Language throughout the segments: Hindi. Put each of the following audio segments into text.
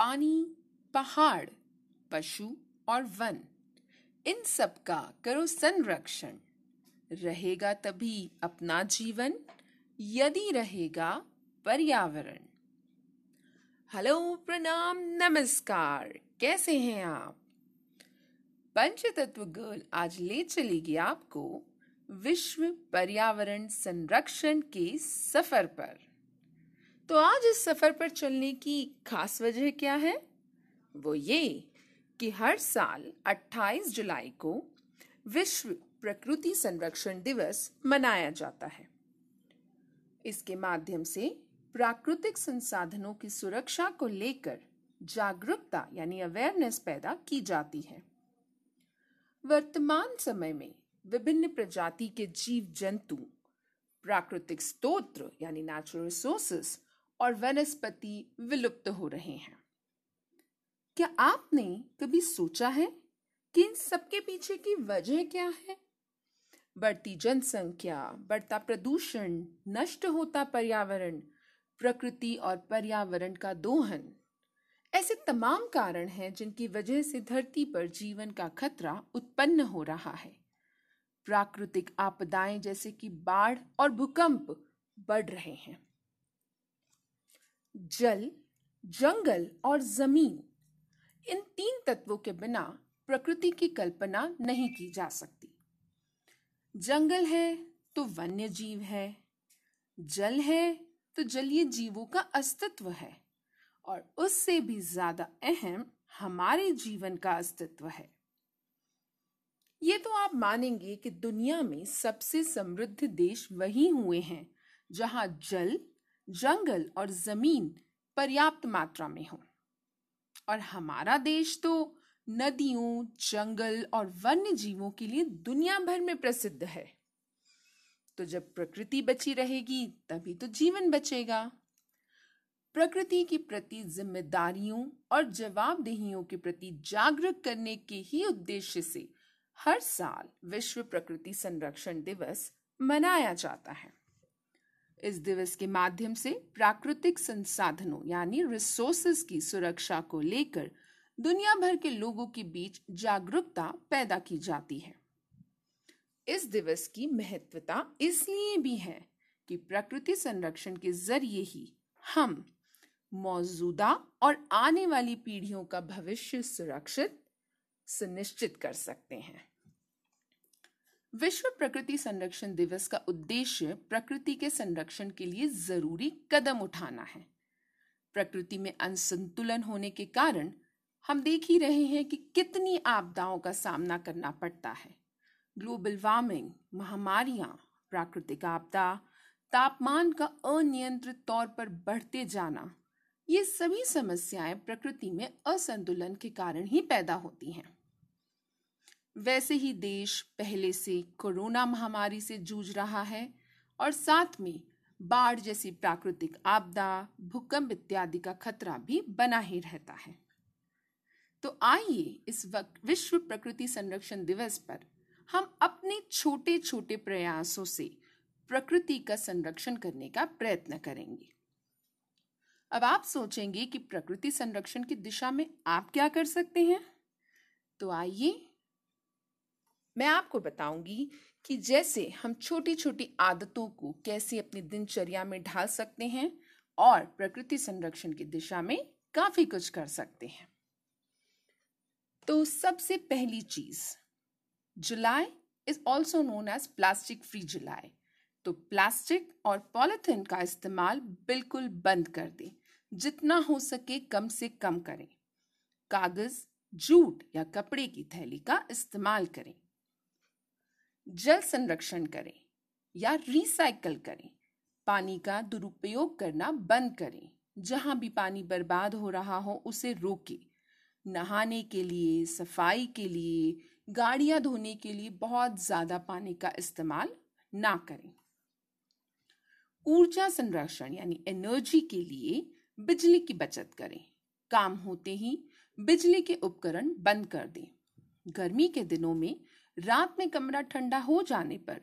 पानी, पहाड़, पशु और वन। इन सब का करो संरक्षण। रहेगा तभी अपना जीवन, यदि रहेगा पर्यावरण। हेलो, प्रणाम, नमस्कार। कैसे हैं आप? पंचतत्व गर्ल आज ले चलेगी आपको विश्व पर्यावरण संरक्षण के सफ़र पर। तो आज इस सफ़र पर चलने की खास वजह क्या है? वो ये कि हर साल 28 जुलाई को विश्व प्रकृति संरक्षण दिवस मनाया जाता है। इसके माध्यम से प्राकृतिक संसाधनों की सुरक्षा को लेकर जागरूकता यानी अवेयरनेस पैदा की जाती है। वर्तमान समय में विभिन्न प्रजाति के जीव जंतु, प्राकृतिक स्तोत्र यानी नेचुरल रिसोर्सेस और वनस्पति विलुप्त हो रहे हैं। क्या आपने कभी सोचा है कि इन सबके पीछे की वजह क्या है? बढ़ती जनसंख्या, बढ़ता प्रदूषण, नष्ट होता पर्यावरण, प्रकृति और पर्यावरण का दोहन, ऐसे तमाम कारण हैं जिनकी वजह से धरती पर जीवन का खतरा उत्पन्न हो रहा है। प्राकृतिक आपदाएँ जैसे कि बाढ़ और भूकंप बढ़ रहे हैं। जल, जंगल और ज़मीन। इन तीन तत्वों के बिना प्रकृति की कल्पना नहीं की जा सकती। जंगल है तो वन्य जीव है, जल है तो जलीय जीवों का अस्तित्व है, और उससे भी ज़्यादा अहम हमारे जीवन का अस्तित्व है। ये तो आप मानेंगे कि दुनिया में सबसे समृद्ध देश वही हुए हैं, जहाँ जल जंगल और ज़मीन पर्याप्त मात्रा में हो। और हमारा देश तो नदियों, जंगल और वन्य जीवों के लिए दुनिया भर में प्रसिद्ध है। तो जब प्रकृति बची रहेगी, तभी तो जीवन बचेगा। प्रकृति के प्रति जिम्मेदारियों और जवाबदेहियों के प्रति जागरूक करने के ही उद्देश्य से हर साल विश्व प्रकृति संरक्षण दिवस मनाया जाता है। इस दिवस के माध्यम से प्राकृतिक संसाधनों, यानी रिसोर्सेज की सुरक्षा को लेकर दुनिया भर के लोगों के बीच जागरूकता पैदा की जाती है। इस दिवस की महत्वता इसलिए भी है कि प्रकृति संरक्षण के ज़रिए ही हम मौजूदा और आने वाली पीढ़ियों का भविष्य सुरक्षित, सुनिश्चित कर सकते हैं। विश्व प्रकृति संरक्षण दिवस का उद्देश्य प्रकृति के संरक्षण के लिए ज़रूरी कदम उठाना है। प्रकृति में असंतुलन होने के कारण हम देख ही रहे हैं कि कितनी आपदाओं का सामना करना पड़ता है। ग्लोबल वार्मिंग, महामारियाँ, प्राकृतिक आपदा, तापमान का अनियंत्रित तौर पर बढ़ते जाना, ये सभी समस्याएँ प्रकृति में असंतुलन के कारण ही पैदा होती हैं। वैसे ही देश पहले से कोरोना महामारी से जूझ रहा है और साथ में बाढ़ जैसी प्राकृतिक आपदा, भूकंप इत्यादि का खतरा भी बना ही रहता है। तो आइए इस वक्त विश्व प्रकृति संरक्षण दिवस पर हम अपने छोटे छोटे प्रयासों से प्रकृति का संरक्षण करने का प्रयत्न करेंगे। अब आप सोचेंगे कि प्रकृति संरक्षण की दिशा में आप क्या कर सकते हैं? तो आइए मैं आपको बताऊँगी कि जैसे हम छोटी छोटी आदतों को कैसे अपनी दिनचर्या में ढाल सकते हैं और प्रकृति संरक्षण की दिशा में काफ़ी कुछ कर सकते हैं। तो सबसे पहली चीज़, July is also known as plastic free July तो प्लास्टिक और पॉलिथीन का इस्तेमाल बिल्कुल बंद कर दें, जितना हो सके कम से कम करें। कागज़, जूट या कपड़े की थैली का इस्तेमाल करें। जल संरक्षण करें या रिसाइकल करें। पानी का दुरुपयोग करना बंद करें। जहाँ भी पानी बर्बाद हो रहा हो, उसे रोके। नहाने के लिए, सफ़ाई के लिए, गाड़ियाँ धोने के लिए बहुत ज़्यादा पानी का इस्तेमाल ना करें। ऊर्जा संरक्षण यानी एनर्जी के लिए बिजली की बचत करें। काम होते ही बिजली के उपकरण बंद कर दें। गर्मी के दिनों में रात में कमरा ठंडा हो जाने पर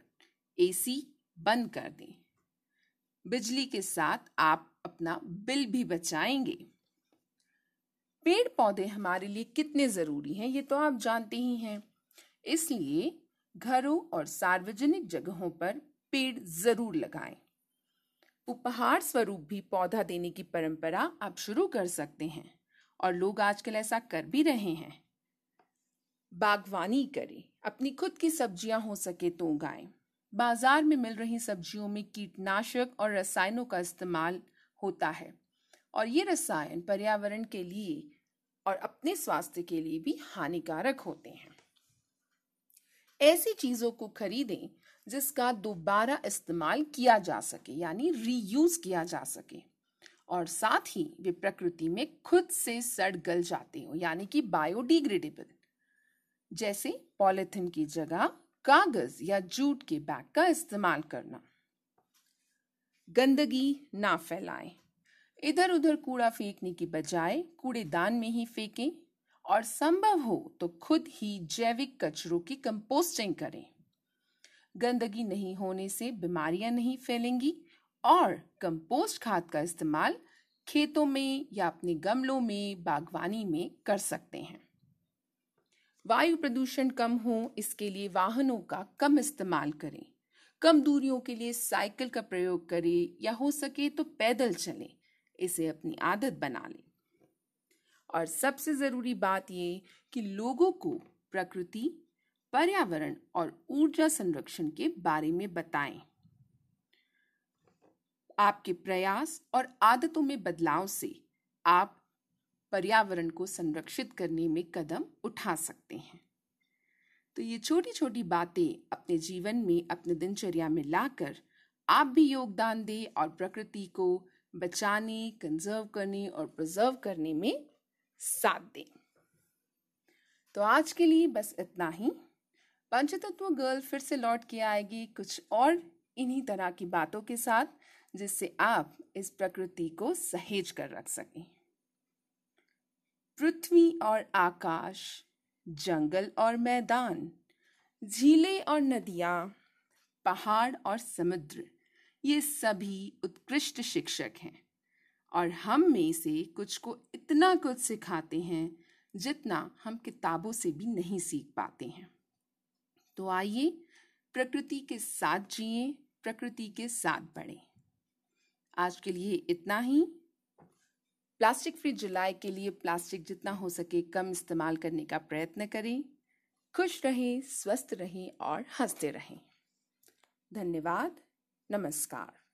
एसी बंद कर दें। बिजली के साथ आप अपना बिल भी बचाएँगे। पेड़ पौधे हमारे लिए कितने ज़रूरी हैं, ये तो आप जानते ही हैं। इसलिए घरों और सार्वजनिक जगहों पर पेड़ ज़रूर लगाएँ। उपहार स्वरूप भी पौधा देने की परंपरा आप शुरू कर सकते हैं और लोग आजकल ऐसा कर भी रहे हैं। बागवानी करें। अपनी खुद की सब्ज़ियाँ हो सके तो उगाएँ। बाज़ार में मिल रही सब्जियों में कीटनाशक और रसायनों का इस्तेमाल होता है। और ये रसायन पर्यावरण के लिए और अपने स्वास्थ्य के लिए भी हानिकारक होते हैं। ऐसी चीज़ों को खरीदें जिसका दोबारा इस्तेमाल किया जा सके, यानी रीयूज किया जा सके। और साथ ही वे प्रकृति में खुद से सड़ गल जाते हो, यानी कि बायोडिग्रेडेबल जैसे पॉलिथिन की जगह कागज़ या जूट के बैग का इस्तेमाल करना। गंदगी ना फैलाएँ। इधर उधर कूड़ा फेंकने की बजाय कूड़ेदान में ही फेंकें और संभव हो तो खुद ही जैविक कचरों की कंपोस्टिंग करें। गंदगी नहीं होने से बीमारियाँ नहीं फैलेंगी और कंपोस्ट खाद का इस्तेमाल खेतों में या अपने गमलों में, बागवानी में कर सकते हैं। वायु प्रदूषण कम हो, इसके लिए वाहनों का कम इस्तेमाल करें। कम दूरियों के लिए साइकिल का प्रयोग करें या हो सके तो पैदल चलें, इसे अपनी आदत बना लें। और सबसे ज़रूरी बात ये कि लोगों को प्रकृति, पर्यावरण और ऊर्जा संरक्षण के बारे में बताएँ। आपके प्रयास और आदतों में बदलाव से आप पर्यावरण को संरक्षित करने में कदम उठा सकते हैं। तो ये छोटी छोटी बातें अपने जीवन में, अपने दिनचर्या में लाकर आप भी योगदान दें और प्रकृति को बचाने कंजर्व करने और प्रिजर्व करने में साथ दें। तो आज के लिए बस इतना ही। पंचतत्व गर्ल फिर से लौट के आएगी कुछ और इन्हीं तरह की बातों के साथ, जिससे आप इस प्रकृति को सहेज कर रख सकें। पृथ्वी और आकाश, जंगल और मैदान, झीलें और नदियाँ, पहाड़ और समुद्र, ये सभी उत्कृष्ट शिक्षक हैं। और हम में से कुछ को इतना कुछ सिखाते हैं, जितना हम किताबों से भी नहीं सीख पाते हैं। तो आइए, प्रकृति के साथ जिए, प्रकृति के साथ बढ़े। आज के लिए इतना ही। प्लास्टिक फ्री जुलाई के लिए प्लास्टिक जितना हो सके कम इस्तेमाल करने का प्रयत्न करें। खुश रहें, स्वस्थ रहें और हँसते रहें। धन्यवाद। नमस्कार।